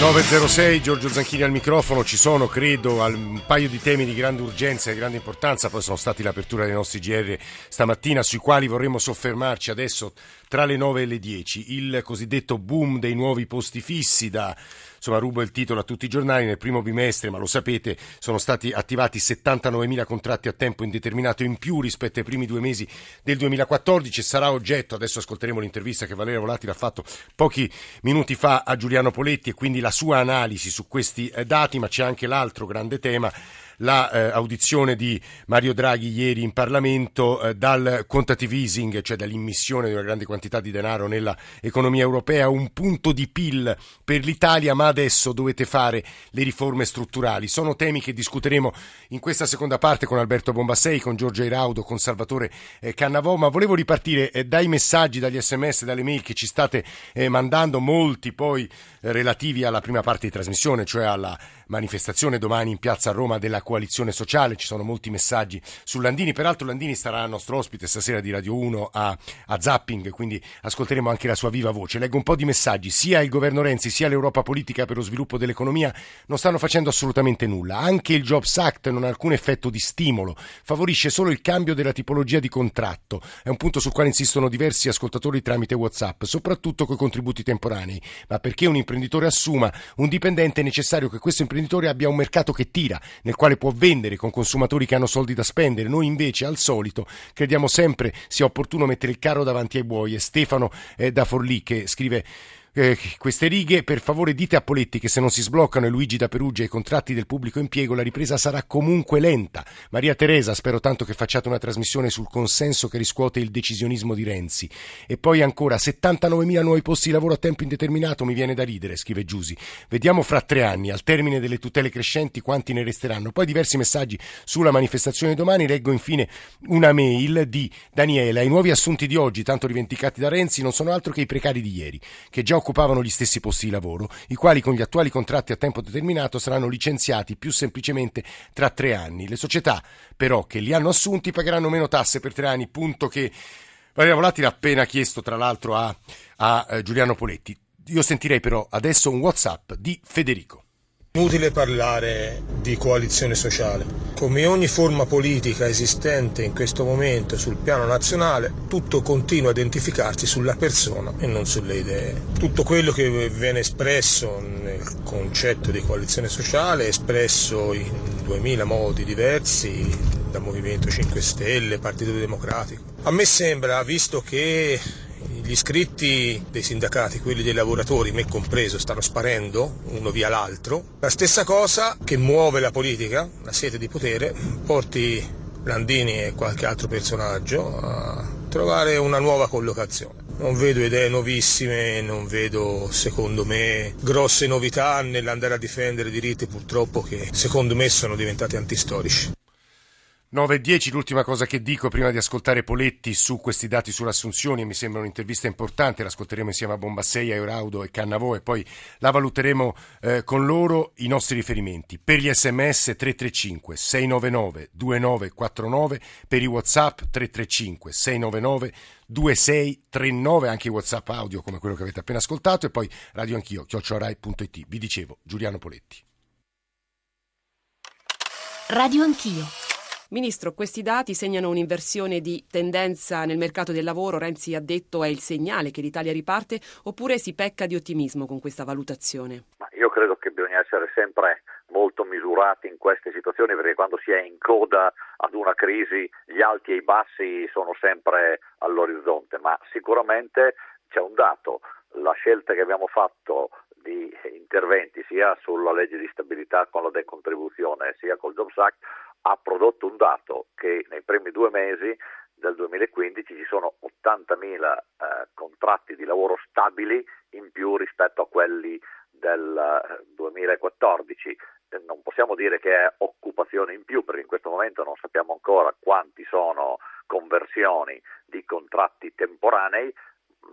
906 Giorgio Zanchini al microfono, ci sono credo un paio di temi di grande urgenza e grande importanza, poi sono stati l'apertura dei nostri GR stamattina sui quali vorremmo soffermarci adesso tra le 9 e le 10, il cosiddetto boom dei nuovi posti fissi da insomma rubo il titolo a tutti i giornali, nel primo bimestre, ma lo sapete, sono stati attivati 79.000 contratti a tempo indeterminato in più rispetto ai primi due mesi del 2014 e sarà oggetto, adesso ascolteremo l'intervista che Valeria Volatile ha fatto pochi minuti fa a Giuliano Poletti e quindi la sua analisi su questi eh, dati, ma c'è anche l'altro grande tema l'audizione la, eh, di Mario Draghi ieri in Parlamento eh, dal quantitative easing, cioè dall'immissione di una grande quantità di denaro nella economia europea, un punto di PIL per l'Italia, ma adesso dovete fare le riforme strutturali. Sono temi che discuteremo in questa seconda parte con Alberto Bombassei, con Giorgio Iraudo, con Salvatore eh, Cannavò, ma volevo ripartire eh, dai messaggi, dagli sms, dalle mail che ci state eh, mandando, molti poi eh, relativi alla prima parte di trasmissione, cioè alla manifestazione domani in piazza Roma della coalizione sociale. Ci sono molti messaggi su Landini. Peraltro, Landini sarà nostro ospite stasera di Radio 1 a, a Zapping, quindi ascolteremo anche la sua viva voce. Leggo un po' di messaggi. Sia il governo Renzi sia l'Europa politica per lo sviluppo dell'economia non stanno facendo assolutamente nulla. Anche il Jobs Act non ha alcun effetto di stimolo, favorisce solo il cambio della tipologia di contratto. È un punto sul quale insistono diversi ascoltatori tramite WhatsApp, soprattutto con i contributi temporanei. Ma perché un imprenditore assuma un dipendente è necessario che questo imprenditore imprenditore abbia un mercato che tira, nel quale può vendere con consumatori che hanno soldi da spendere. Noi invece, al solito, crediamo sempre sia opportuno mettere il carro davanti ai buoi. E Stefano eh, da Forlì che scrive eh, queste righe. Per favore dite a Poletti che se non si sbloccano i Luigi da Perugia i contratti del pubblico impiego la ripresa sarà comunque lenta. Maria Teresa, spero tanto che facciate una trasmissione sul consenso che riscuote il decisionismo di Renzi. E poi ancora 79.000 nuovi posti di lavoro a tempo indeterminato, mi viene da ridere, scrive Giusi. Vediamo fra tre anni, al termine delle tutele crescenti, quanti ne resteranno. Poi diversi messaggi sulla manifestazione domani. Leggo infine una mail di Daniela. I nuovi assunti di oggi, tanto dimenticati da Renzi, non sono altro che i precari di ieri, che già occupavano gli stessi posti di lavoro, i quali con gli attuali contratti a tempo determinato saranno licenziati più semplicemente tra tre anni. Le società però che li hanno assunti pagheranno meno tasse per tre anni, punto che Valeria Volatti ha appena chiesto tra l'altro a, a eh, Giuliano Poletti. Io sentirei però adesso un WhatsApp di Federico. Inutile parlare di coalizione sociale. Come ogni forma politica esistente in questo momento sul piano nazionale, tutto continua a identificarsi sulla persona e non sulle idee. Tutto quello che viene espresso nel concetto di coalizione sociale è espresso in duemila modi diversi da Movimento 5 Stelle, Partito Democratico. A me sembra, visto che gli iscritti dei sindacati, quelli dei lavoratori, me compreso, stanno sparendo uno via l'altro. La stessa cosa che muove la politica, la sete di potere, porti Landini e qualche altro personaggio a trovare una nuova collocazione. Non vedo idee nuovissime, non vedo secondo me grosse novità nell'andare a difendere diritti purtroppo che secondo me sono diventati antistorici. 9 e 10, l'ultima cosa che dico prima di ascoltare Poletti su questi dati sulle assunzioni, mi sembra un'intervista importante, l'ascolteremo insieme a Bombasseia, Euraudo e Cannavò e poi la valuteremo eh, con loro i nostri riferimenti. Per gli sms 335 699 2949, per i whatsapp 335 699 2639, anche i whatsapp audio come quello che avete appena ascoltato e poi radio anch'io, chiocciorai.it. Vi dicevo, Giuliano Poletti. Radio Anch'io. Ministro, questi dati segnano un'inversione di tendenza nel mercato del lavoro. Renzi ha detto è il segnale che l'Italia riparte oppure si pecca di ottimismo con questa valutazione? Ma io credo che bisogna essere sempre molto misurati in queste situazioni perché quando si è in coda ad una crisi gli alti e i bassi sono sempre all'orizzonte, ma sicuramente c'è un dato, la scelta che abbiamo fatto di interventi sia sulla legge di stabilità con la decontribuzione sia col Jobs Act ha prodotto un dato che nei primi due mesi del 2015 ci sono 80.000 eh, contratti di lavoro stabili in più rispetto a quelli del 2014 non possiamo dire che è occupazione in più perché in questo momento non sappiamo ancora quanti sono conversioni di contratti temporanei,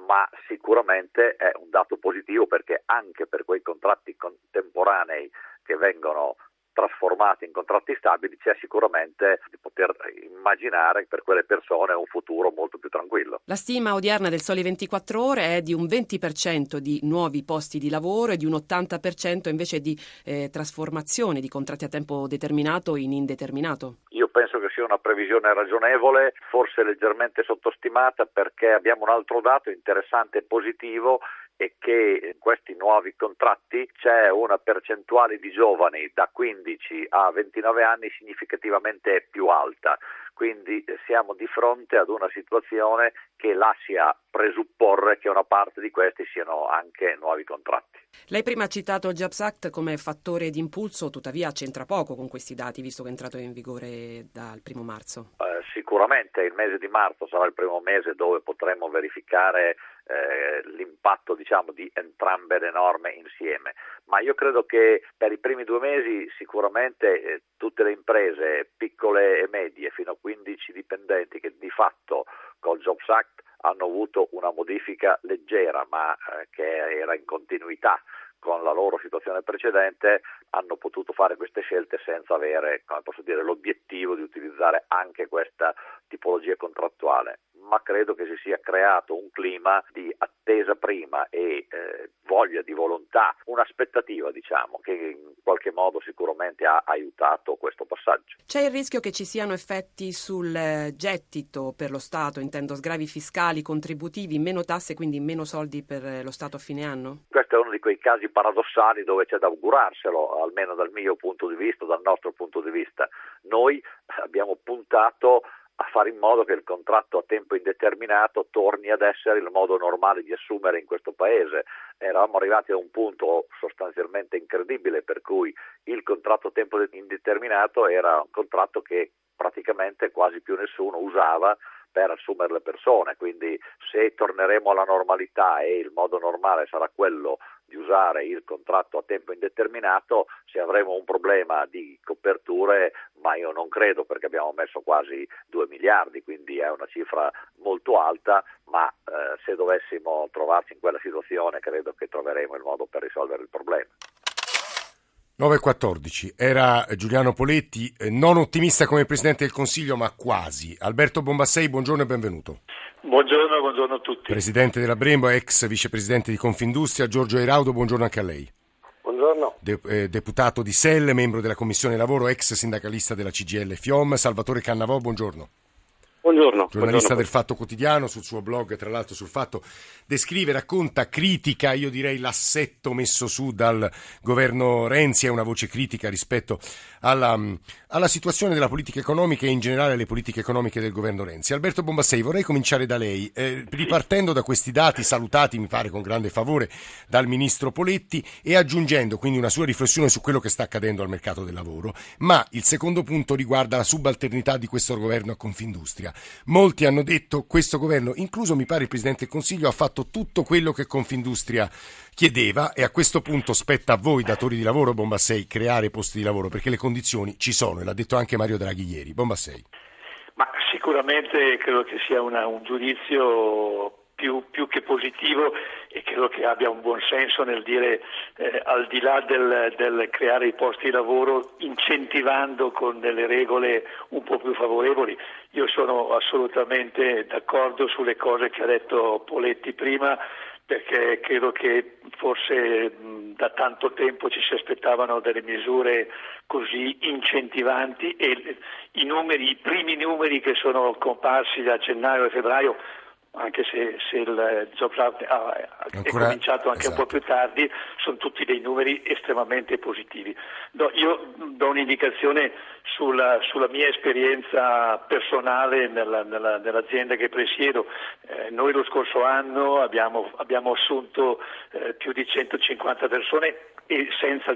ma sicuramente è un dato positivo perché anche per quei contratti contemporanei che vengono trasformati in contratti stabili c'è sicuramente di poter immaginare per quelle persone un futuro molto più tranquillo. La stima odierna del Sole 24 Ore è di un 20% di nuovi posti di lavoro e di un 80% invece di eh, trasformazione di contratti a tempo determinato in indeterminato. Io penso che sia una previsione ragionevole, forse leggermente sottostimata perché abbiamo un altro dato interessante e positivo e che in questi nuovi contratti c'è una percentuale di giovani da 15 a 29 anni significativamente più alta. Quindi siamo di fronte ad una situazione che lascia presupporre che una parte di questi siano anche nuovi contratti. Lei prima ha citato il Jobs Act come fattore di impulso, tuttavia c'entra poco con questi dati, visto che è entrato in vigore dal primo marzo. Eh, sicuramente il mese di marzo sarà il primo mese dove potremo verificare eh, l'impatto diciamo, di entrambe le norme insieme, ma io credo che per i primi due mesi sicuramente eh, tutte le imprese piccole e medie fino a 15 dipendenti che di fatto col Jobs Act hanno avuto una modifica leggera ma eh, che era in continuità con la loro situazione precedente hanno potuto fare queste scelte senza avere, dire, l'obiettivo di utilizzare anche questa tipologia contrattuale ma credo che si sia creato un clima di attesa prima e eh, voglia di volontà, un'aspettativa diciamo che in qualche modo sicuramente ha aiutato questo passaggio. C'è il rischio che ci siano effetti sul eh, gettito per lo Stato, intendo sgravi fiscali, contributivi, meno tasse, quindi meno soldi per eh, lo Stato a fine anno? Questo è uno di quei casi paradossali dove c'è da augurarselo, almeno dal mio punto di vista, dal nostro punto di vista. Noi abbiamo puntato a fare in modo che il contratto a tempo indeterminato torni ad essere il modo normale di assumere in questo paese. Eravamo arrivati a un punto sostanzialmente incredibile per cui il contratto a tempo indeterminato era un contratto che praticamente quasi più nessuno usava per assumere le persone, quindi se torneremo alla normalità e il modo normale sarà quello di usare il contratto a tempo indeterminato, se avremo un problema di coperture, ma io non credo perché abbiamo messo quasi 2 miliardi, quindi è una cifra molto alta, ma eh, se dovessimo trovarci in quella situazione credo che troveremo il modo per risolvere il problema. 9.14. Era Giuliano Poletti, eh, non ottimista come Presidente del Consiglio, ma quasi. Alberto Bombassei, buongiorno e benvenuto. Buongiorno, buongiorno a tutti. Presidente della Brembo, ex vicepresidente di Confindustria, Giorgio Eraudo, buongiorno anche a lei. Buongiorno. De- eh, deputato di SEL, membro della Commissione Lavoro, ex sindacalista della CGL FIOM, Salvatore Cannavò, buongiorno. Buongiorno. Giornalista buongiorno. del Fatto Quotidiano, sul suo blog, tra l'altro sul Fatto, descrive, racconta, critica, io direi l'assetto messo su dal governo Renzi, è una voce critica rispetto alla, alla situazione della politica economica e in generale alle politiche economiche del governo Renzi. Alberto Bombassei, vorrei cominciare da lei, eh, ripartendo da questi dati salutati, mi pare con grande favore, dal ministro Poletti e aggiungendo quindi una sua riflessione su quello che sta accadendo al mercato del lavoro, ma il secondo punto riguarda la subalternità di questo governo a Confindustria. Molti hanno detto che questo governo, incluso mi pare il Presidente del Consiglio, ha fatto tutto quello che Confindustria chiedeva e a questo punto spetta a voi, datori di lavoro, Bombassei, creare posti di lavoro perché le condizioni ci sono e l'ha detto anche Mario Draghi ieri. Bombassei. Ma sicuramente credo che sia una, un giudizio più, più, che positivo e credo che abbia un buon senso nel dire eh, al di là del, del, creare i posti di lavoro incentivando con delle regole un po' più favorevoli. Io sono assolutamente d'accordo sulle cose che ha detto Poletti prima perché credo che forse da tanto tempo ci si aspettavano delle misure così incentivanti e i, numeri, i primi numeri che sono comparsi da gennaio e febbraio anche se, se il Jobs Act è cominciato anche esatto. un po' più tardi, sono tutti dei numeri estremamente positivi. Do, io do un'indicazione sulla, sulla, mia esperienza personale nella, nella, nell'azienda che presiedo. Eh, noi lo scorso anno abbiamo, abbiamo assunto eh, più di 150 persone e senza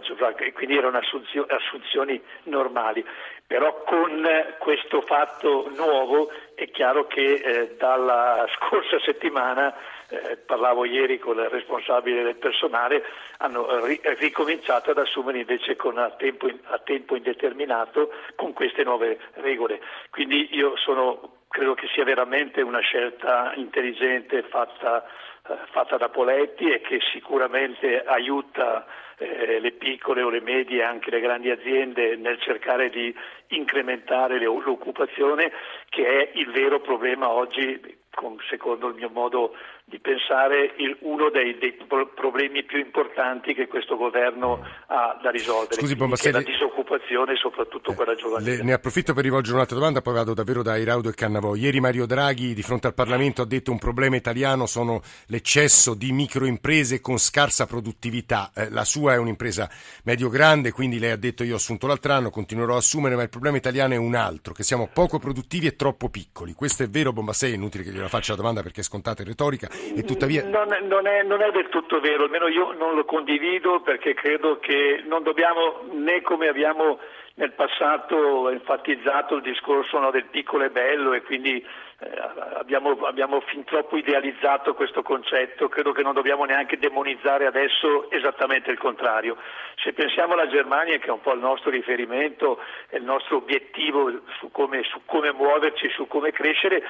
quindi erano assunzioni normali. Però con questo fatto nuovo è chiaro che eh, dalla scorsa settimana, eh, parlavo ieri con il responsabile del personale, hanno ri- ricominciato ad assumere invece a tempo, a tempo indeterminato con queste nuove regole. Quindi io sono, credo che sia veramente una scelta intelligente fatta, eh, fatta da Poletti e che sicuramente aiuta eh, le piccole o le medie e anche le grandi aziende nel cercare di incrementare l'occupazione che è il vero problema oggi con, secondo il mio modo di pensare, il, uno dei, dei, problemi più importanti che questo governo ha da risolvere, Scusi, è la disoccupazione, soprattutto eh, quella giovanile. Le, ne approfitto per rivolgere un'altra domanda, poi vado davvero da Iraudo e Cannavò. Ieri Mario Draghi di fronte al Parlamento ha detto un problema italiano sono l'eccesso di microimprese con scarsa produttività. Eh, la sua è un'impresa medio-grande, quindi lei ha detto io ho assunto l'altro anno, continuerò a assumere, ma il problema italiano è un altro, che siamo poco produttivi e troppo piccoli. Questo è vero, Bombassei, è inutile che gliela faccia la domanda perché è scontata e retorica, e tuttavia... Non non, è, non è, del tutto vero, almeno io non lo condivido perché credo che non dobbiamo, né come abbiamo nel passato enfatizzato il discorso no, del piccolo e bello e quindi eh, abbiamo, abbiamo, fin troppo idealizzato questo concetto, credo che non dobbiamo neanche demonizzare adesso esattamente il contrario. Se pensiamo alla Germania, che è un po' il nostro riferimento, è il nostro obiettivo su come, su come muoverci, su come crescere,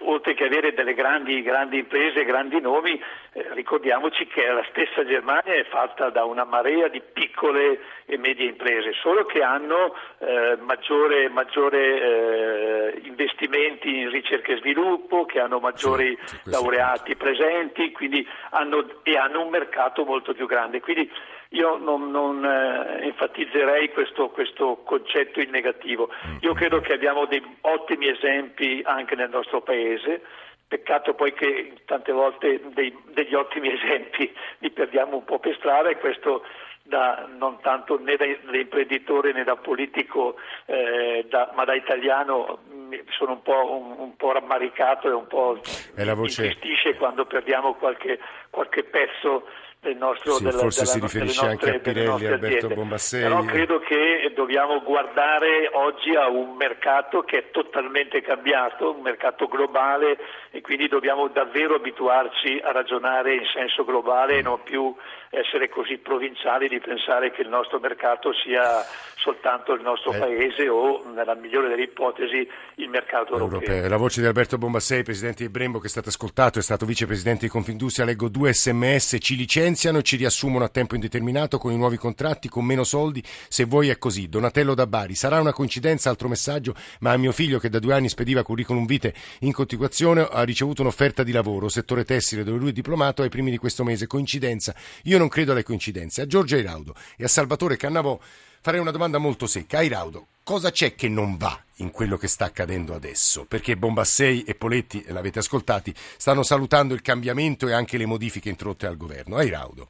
oltre che avere delle grandi, grandi imprese, grandi nomi, eh, ricordiamoci che la stessa Germania è fatta da una marea di piccole e medie imprese, solo che hanno eh, maggiore, maggiore eh, investimenti in ricerca e sviluppo, che hanno maggiori sì, laureati presenti hanno, e hanno un mercato molto più grande. Quindi io non, non eh, enfatizzerei questo, questo, concetto in negativo. Io credo che abbiamo dei ottimi esempi anche nel nostro Paese. Peccato poi che tante volte dei, degli ottimi esempi li perdiamo un po' per strada e questo da, non tanto né da, da, imprenditore né da politico, eh, da, ma da italiano sono un po', un, un po', rammaricato e un po' mi voce... quando perdiamo qualche, qualche pezzo del nostro, sì, della, forse della, si riferisce anche a Pirelli, Alberto Bombassei. Però credo che dobbiamo guardare oggi a un mercato che è totalmente cambiato, un mercato globale e quindi dobbiamo davvero abituarci a ragionare in senso globale e non più essere così provinciali di pensare che il nostro mercato sia soltanto il nostro eh. paese o, nella migliore delle ipotesi, il mercato europeo. europeo. La voce di Alberto Bombassei, presidente di Brembo, che è stato ascoltato, è stato vicepresidente di Confindustria. Leggo due sms, ci licenziano e ci riassumono a tempo indeterminato con i nuovi contratti, con meno soldi. Se vuoi è così. Donatello da Bari. Sarà una coincidenza, altro messaggio, ma mio figlio che da due anni spediva curriculum vitae in continuazione ha ricevuto un'offerta di lavoro, settore tessile dove lui è diplomato ai primi di questo mese. Coincidenza? Io non credo alle coincidenze. A Giorgio Airaudo e a Salvatore Cannavò farei una domanda molto secca. Airaudo, cosa c'è che non va in quello che sta accadendo adesso? Perché Bombassei e Poletti, l'avete ascoltati, stanno salutando il cambiamento e anche le modifiche introdotte al governo. Airaudo.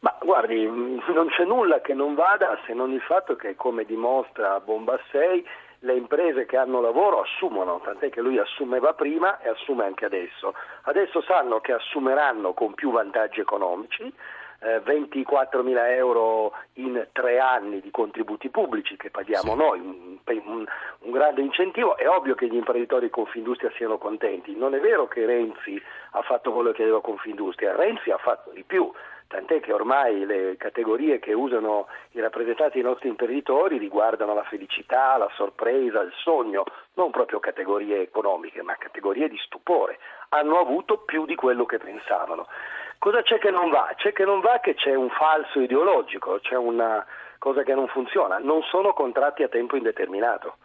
Ma guardi, non c'è nulla che non vada se non il fatto che, come dimostra Bombassei, le imprese che hanno lavoro assumono, tant'è che lui assumeva prima e assume anche adesso. Adesso sanno che assumeranno con più vantaggi economici, eh, 24 mila euro in tre anni di contributi pubblici che paghiamo sì. noi, un, un, un, grande incentivo, è ovvio che gli imprenditori di Confindustria siano contenti, non è vero che Renzi ha fatto quello che chiedeva Confindustria, Renzi ha fatto di più, tant'è che ormai le categorie che usano i rappresentanti dei nostri imprenditori riguardano la felicità, la sorpresa, il sogno, non proprio categorie economiche, ma categorie di stupore. Hanno avuto più di quello che pensavano. Cosa c'è che non va? C'è che non va che c'è un falso ideologico, c'è una cosa che non funziona, non sono contratti a tempo indeterminato.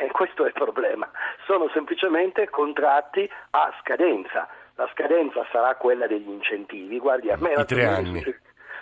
Eh, questo è il problema, sono semplicemente contratti a scadenza. La scadenza sarà quella degli incentivi. Guardi, a me I tre anni.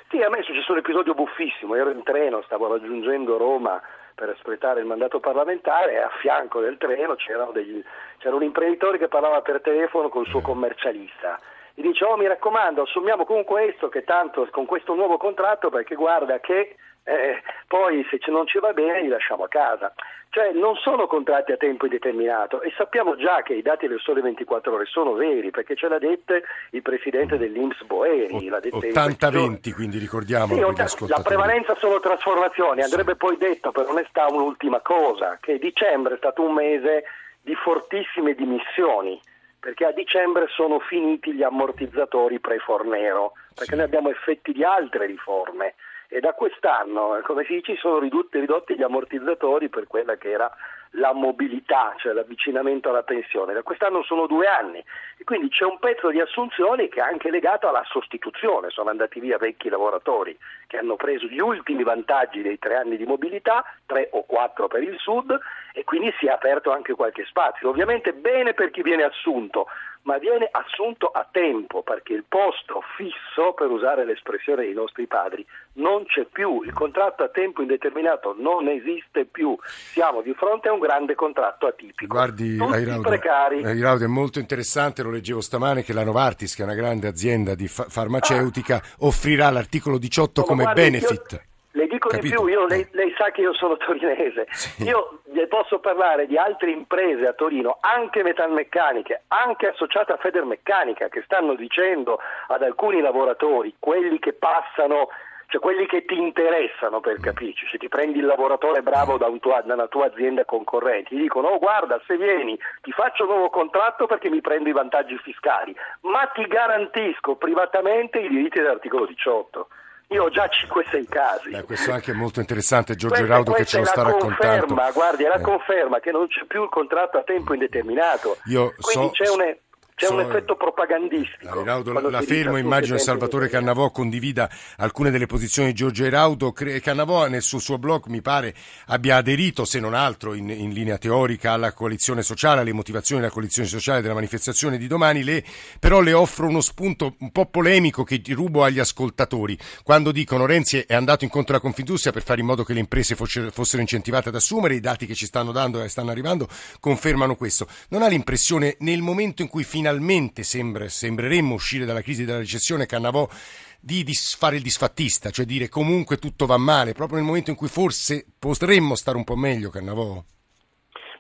Sì, a me è successo un episodio buffissimo, ero in treno, stavo raggiungendo Roma per espletare il mandato parlamentare e a fianco del treno degli, c'era un imprenditore che parlava per telefono col suo commercialista gli dice oh mi raccomando assumiamo con questo che tanto con questo nuovo contratto perché guarda che eh, poi se non ci va bene li lasciamo a casa. Cioè non sono contratti a tempo indeterminato e sappiamo già che i dati del Sole 24 Ore sono veri perché ce l'ha dette il presidente dell'Inps Boeri. 80-20 quindi ricordiamo. Sì, la prevalenza sono trasformazioni, andrebbe sì. poi detto per onestà un'ultima cosa, che dicembre è stato un mese di fortissime dimissioni perché a dicembre sono finiti gli ammortizzatori pre-Fornero, perché sì. noi abbiamo effetti di altre riforme e da quest'anno, come si dice, sono ridotti, ridotti gli ammortizzatori per quella che era la mobilità, cioè l'avvicinamento alla pensione. Da quest'anno sono due anni e quindi c'è un pezzo di assunzioni che è anche legato alla sostituzione. Sono andati via vecchi lavoratori che hanno preso gli ultimi vantaggi dei tre anni di mobilità, tre o quattro per il sud, e quindi si è aperto anche qualche spazio. Ovviamente bene per chi viene assunto, ma viene assunto a tempo perché il posto fisso, per usare l'espressione dei nostri padri, non c'è più, il contratto a tempo indeterminato non esiste più, siamo di fronte a un grande contratto atipico. Guardi, Airaudo, è molto interessante, lo leggevo stamane, che la Novartis, che è una grande azienda di fa- farmaceutica, ah. offrirà l'articolo 18 no, come benefit. Io le dico Capito? di più, io, lei, eh. lei, sa che io sono torinese, sì. io le posso parlare di altre imprese a Torino, anche metalmeccaniche, anche associate a Federmeccanica, che stanno dicendo ad alcuni lavoratori, quelli che passano cioè quelli che ti interessano per capirci, se ti prendi il lavoratore bravo da, un tua, da, una tua azienda concorrente, ti dicono oh guarda se vieni ti faccio un nuovo contratto perché mi prendo i vantaggi fiscali, ma ti garantisco privatamente i diritti dell'articolo 18. Io ho già 5-6 casi. Beh, questo è anche molto interessante, Giorgio Raudo che ce lo sta raccontando. Conferma, guardi, è la eh. conferma che non c'è più il contratto a tempo indeterminato. Io Quindi so, c'è un c'è so, un effetto propagandistico. Eraudo, la, la fermo, immagino che Salvatore Cannavò condivida alcune delle posizioni di Giorgio Eraudo. Cannavò nel suo, suo, blog mi pare abbia aderito, se non altro in, in, linea teorica, alla coalizione sociale, alle motivazioni della coalizione sociale della manifestazione di domani, le, però le offro uno spunto un po' polemico che rubo agli ascoltatori. Quando dicono Renzi è andato incontro alla Confindustria per fare in modo che le imprese fossero, fossero incentivate ad assumere, i dati che ci stanno dando e stanno arrivando confermano questo. Non ha l'impressione nel momento in cui finalmente finalmente sembra, sembreremmo uscire dalla crisi della recessione, Cannavò di fare il disfattista, cioè dire comunque tutto va male, proprio nel momento in cui forse potremmo stare un po' meglio, Cannavò?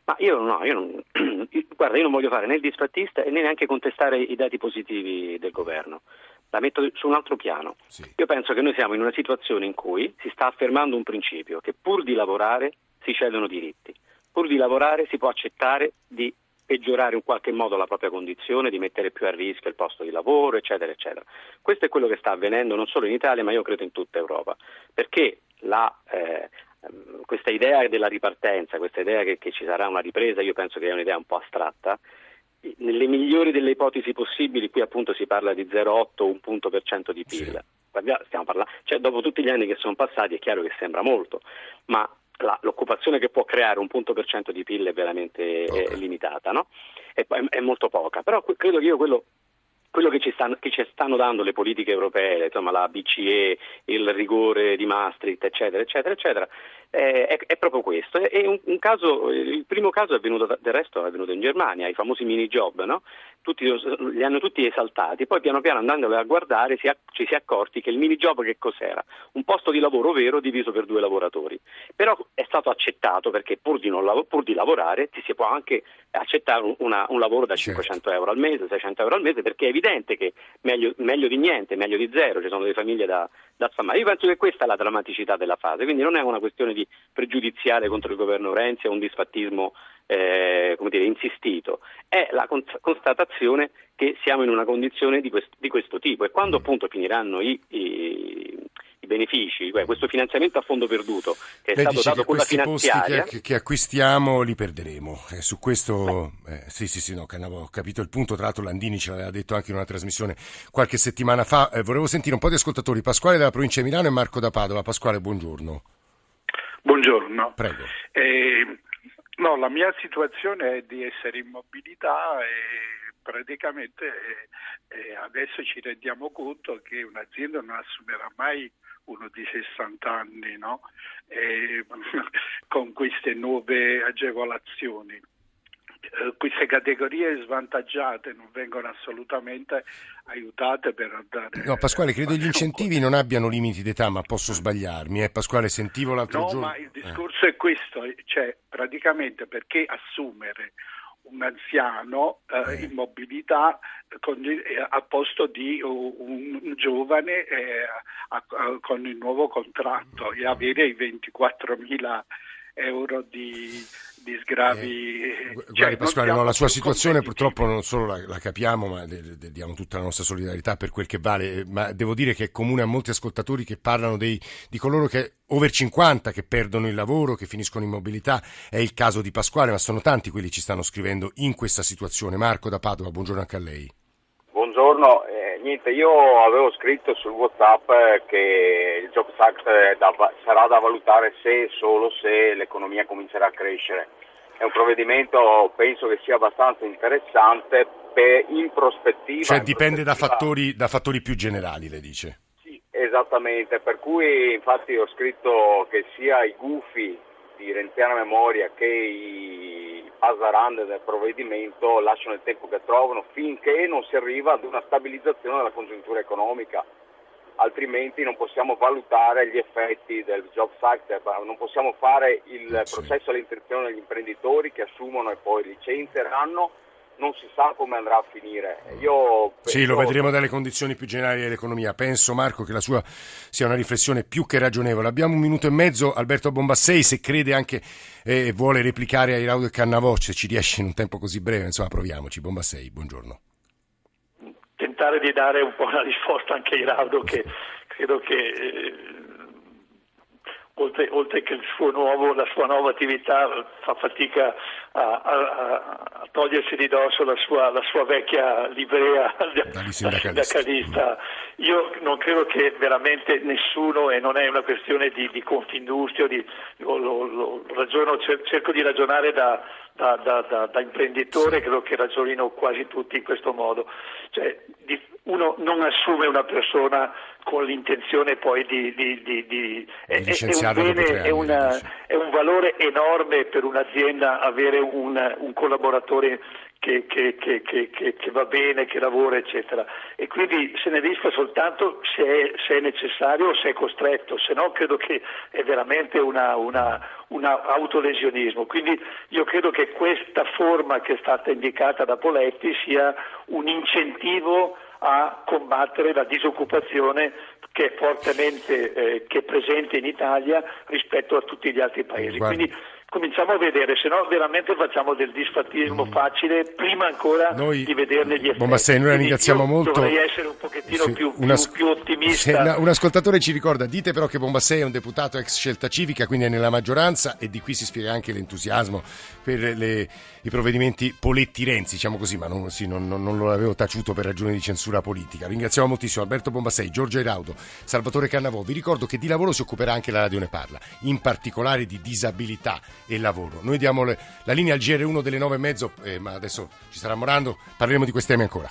Ma io no, io non, guarda, io non voglio fare né il disfattista e né neanche contestare i dati positivi del governo. La metto su un altro piano. Sì. Io penso che noi siamo in una situazione in cui si sta affermando un principio, che pur di lavorare si cedono diritti, pur di lavorare si può accettare di peggiorare in qualche modo la propria condizione, di mettere più a rischio il posto di lavoro, eccetera, eccetera. Questo è quello che sta avvenendo non solo in Italia, ma io credo in tutta Europa, perché la, eh, questa idea della ripartenza, questa idea che, che, ci sarà una ripresa, io penso che è un'idea un po' astratta. Nelle migliori delle ipotesi possibili, qui appunto si parla di 0,8 un punto per cento di PIL. Sì. Stiamo parlando, cioè, dopo tutti gli anni che sono passati è chiaro che sembra molto, ma la, l'occupazione che può creare un punto per cento di PIL è veramente okay. limitata, no? è, è, molto poca. Però credo che io quello, quello che, ci stanno, che ci stanno dando le politiche europee, insomma la BCE, il rigore di Maastricht, eccetera, eccetera, eccetera, è, è, proprio questo. È un, un caso, il primo caso è avvenuto, del resto è avvenuto in Germania, i famosi mini job, no? Tutti, li hanno tutti esaltati, poi piano piano andandoli a guardare si, ci si è accorti che il mini job che cos'era? Un posto di lavoro vero diviso per due lavoratori, però è stato accettato perché pur di, non, pur di lavorare ti si può anche accettare una, un lavoro da 500 certo. euro al mese, 600 euro al mese, perché è evidente che meglio, meglio di niente, meglio di zero, ci sono delle famiglie da, da sfamare. Io penso che questa è la drammaticità della fase, quindi non è una questione di pregiudiziale contro il governo Renzi o un disfattismo eh, come dire, insistito, è la constatazione che siamo in una condizione di, quest- di questo tipo. E quando appunto finiranno i, i, i benefici, questo finanziamento a fondo perduto che è Lei stato dato con la finanziaria che, che, acquistiamo li perderemo. Eh, su questo eh, sì sì sì no ho capito il punto. Tra l'altro Landini ce l'aveva detto anche in una trasmissione qualche settimana fa. Eh, volevo sentire un po' di ascoltatori Pasquale della provincia di Milano e Marco da Padova. Pasquale buongiorno. Buongiorno. Prego. Eh, no, la mia situazione è di essere in mobilità e praticamente eh, adesso ci rendiamo conto che un'azienda non assumerà mai uno di 60 anni no? eh, con queste nuove agevolazioni. Eh, queste categorie svantaggiate non vengono assolutamente aiutate per andare... No, Pasquale, credo gli incentivi non abbiano limiti d'età, ma posso sbagliarmi. Eh? Pasquale, sentivo l'altro no, giorno... No, ma il discorso eh. è questo, cioè praticamente perché assumere un anziano eh, in mobilità con, eh, a posto di un, un giovane eh, a, a, con il nuovo contratto e avere i 24.000 euro di, di sgravi. Eh, guardi cioè, Pasquale, no, la sua situazione purtroppo non solo la, la capiamo, ma le, le diamo tutta la nostra solidarietà per quel che vale, ma devo dire che è comune a molti ascoltatori che parlano dei, di coloro che over 50 che perdono il lavoro, che finiscono in mobilità, è il caso di Pasquale, ma sono tanti quelli che ci stanno scrivendo in questa situazione. Marco da Padova, buongiorno anche a lei. Buongiorno, eh, niente, io avevo scritto sul Whatsapp eh, che il Jobs Act da, sarà da valutare se e solo se l'economia comincerà a crescere. È un provvedimento, penso che sia abbastanza interessante per, in prospettiva. Cioè in dipende prospettiva... Da, fattori, da fattori più generali, le dice. Sì, esattamente, per cui infatti ho scritto che sia i gufi di renziana memoria che i pasarande del provvedimento lasciano il tempo che trovano finché non si arriva ad una stabilizzazione della congiuntura economica. Altrimenti non possiamo valutare gli effetti del Jobs Act, non possiamo fare il processo all'interzione degli imprenditori che assumono e poi licenzieranno non si sa come andrà a finire. Io sì, lo vedremo dalle condizioni più generali dell'economia. Penso, Marco, che la sua sia una riflessione più che ragionevole. Abbiamo un minuto e mezzo. Alberto Bombassei, se crede anche e eh, vuole replicare ai Raudo e Cannavò, se ci riesce in un tempo così breve, insomma, proviamoci. Bombassei, buongiorno. Tentare di dare un po' una risposta anche ai Raudo, che credo che. Eh, oltre, oltre, che nuovo, la sua nuova attività fa fatica a, a, a togliersi di dosso la sua, la sua vecchia livrea da sindacalista. Io non credo che veramente nessuno, e non è una questione di, di Confindustria, di, lo, lo, lo ragiono, cerco di ragionare da, da, da, da imprenditore, sì. credo che ragionino quasi tutti in questo modo. Cioè, uno non assume una persona con l'intenzione poi di... di, di, di è, è, un bene, è, una, è, un valore enorme per un'azienda avere un, un collaboratore che, che, che, che, va bene, che lavora, eccetera. E quindi se ne disfa soltanto se è, se è necessario o se è costretto, se no credo che è veramente un autolesionismo. Quindi io credo che questa forma che è stata indicata da Poletti sia un incentivo a combattere la disoccupazione che è fortemente eh, che è presente in Italia rispetto a tutti gli altri paesi. Quindi cominciamo a vedere, se no veramente facciamo del disfattismo mm. facile prima ancora noi, di vederne gli effetti. Bombassei, noi la ringraziamo molto. Dovrei essere un pochettino sì, più, una, più, più, ottimista. Sì, un ascoltatore ci ricorda, dite però che Bombassei è un deputato ex scelta civica, quindi è nella maggioranza e di qui si spiega anche l'entusiasmo per le, i provvedimenti Poletti-Renzi, diciamo così, ma non, sì, non, non, non, lo avevo taciuto per ragioni di censura politica. Ringraziamo moltissimo Alberto Bombassei, Giorgio Iraudo, Salvatore Cannavò. Vi ricordo che di lavoro si occuperà anche la Radio Ne Parla, in particolare di disabilità e lavoro. Noi diamo le, la linea al GR1 delle nove e mezzo, eh, ma adesso ci sarà Morando, parleremo di questi temi ancora.